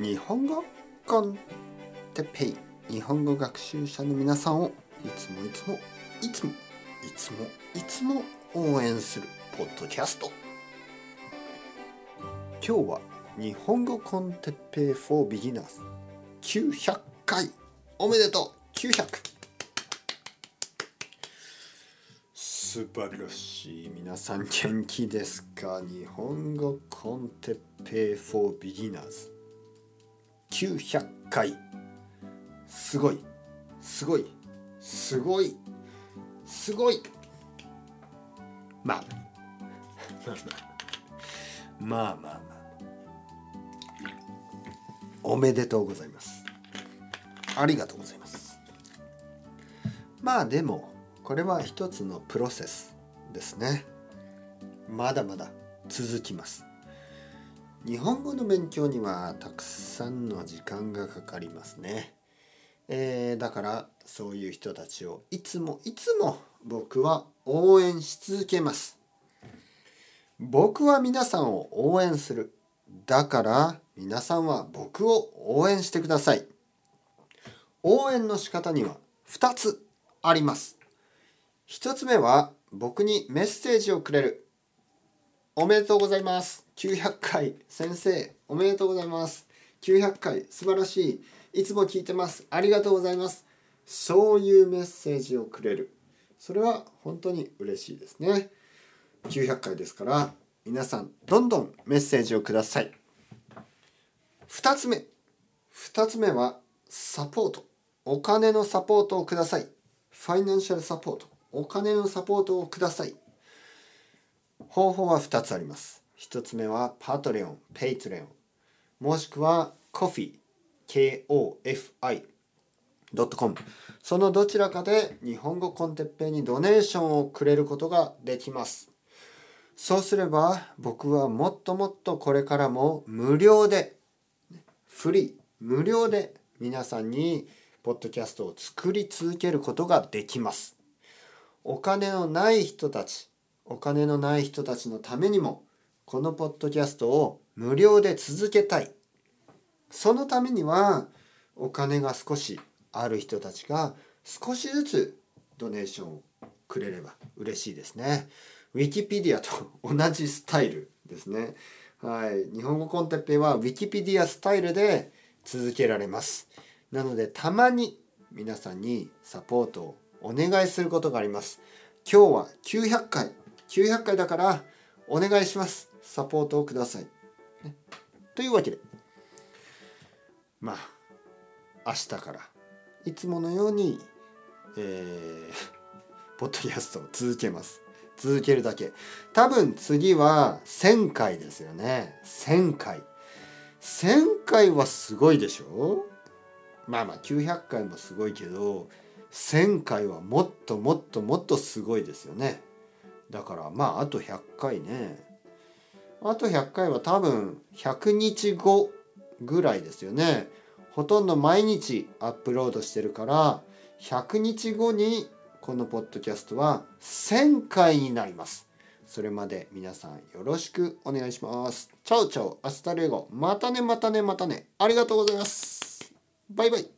日本語コンテペイ日本語学習者の皆さんをいつもいつもいつもいつもいつも応援するポッドキャスト。今日は日本語コンテッペイ for beginners 900回。おめでとう。900素晴らしい。皆さん元気ですか？日本語コンテッペイ for beginners 900回。すごい。すごい。すごい。すごい。まあまあ。まあまあまあ。おめでとうございます。ありがとうございます。まあでもこれは一つのプロセスですね。まだまだ続きます。日本語の勉強にはたくさんの時間がかかりますね、えー、だからそういう人たちをいつもいつも僕は応援し続けます。僕は皆さんを応援する。だから皆さんは僕を応援してください。応援の仕方には2つあります。1つ目は僕にメッセージをくれる。おめでとうございます。900回先生おめでとうございます。900回素晴らしい。いつも聞いてます。ありがとうございます。そういうメッセージをくれる。それは本当に嬉しいですね。900回ですから皆さんどんどんメッセージをください。2つ目。2つ目はサポート。お金のサポートをください。 Financial support。お金のサポートをください。方法は2つあります。1つ目はパトレオン Patreon。もしくはコフィ KOFI.com そのどちらかで日本語 con Teppei にドネーションをくれることができます。そうすれば僕はもっともっとこれからも無料でフリー無料で皆さんにポッドキャストを作り続けることができます。お金のない人たちお金のない人たちのためにもこのポッドキャストを無料で続けたいそのためにはお金が少しある人たちが少しずつドネーションをくれれば嬉しいですね。ウィキペディアと 同じスタイルですね。はい。日本語コンテッペイはウィキペディアスタイルで続けられます。なのでたまに皆さんにサポートをお願いすることがあります。今日は900回。900回だからお願いします。サポートをください。ね、というわけで。まあ明日から。いつものように、えー、ポッドキャストを続けます。続けるだけ。多分次は1000回ですよね。1000回。1000回はすごいでしょ？まあまあ900回もすごいけど1000回はもっともっともっとすごいですよね。だからまああと100回ね。あと100回は多分100日後ぐらいですよね。ほとんど毎日アップロードしてるから100日後にこのポッドキャストは1000回になります。それまで皆さんよろしくお願いします。 Ciao ciao hasta luego。またねまたねまたね。ありがとうございます。バイバイ。